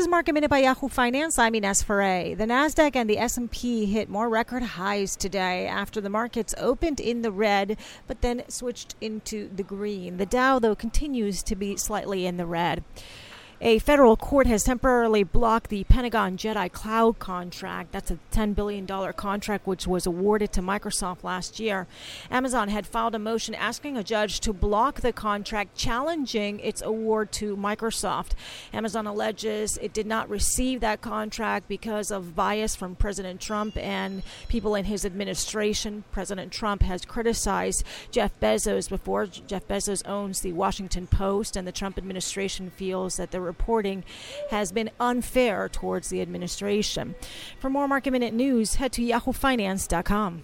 is Market Minute by Yahoo Finance. I'm Ines Ferre. The Nasdaq and the S&P hit more record highs today after the markets opened in the red, but then switched into the green. The Dow, though, continues to be slightly in the red. A federal court has temporarily blocked the Pentagon Jedi Cloud contract. That's a $10 billion contract which was awarded to Microsoft last year. Amazon had filed a motion asking a judge to block the contract, challenging its award to Microsoft. Amazon alleges it did not receive that contract because of bias from President Trump and people in his administration. President Trump has criticized Jeff Bezos before. Jeff Bezos owns the Washington Post, and the Trump administration feels that the reporting has been unfair towards the administration. For more market minute news, head to yahoofinance.com.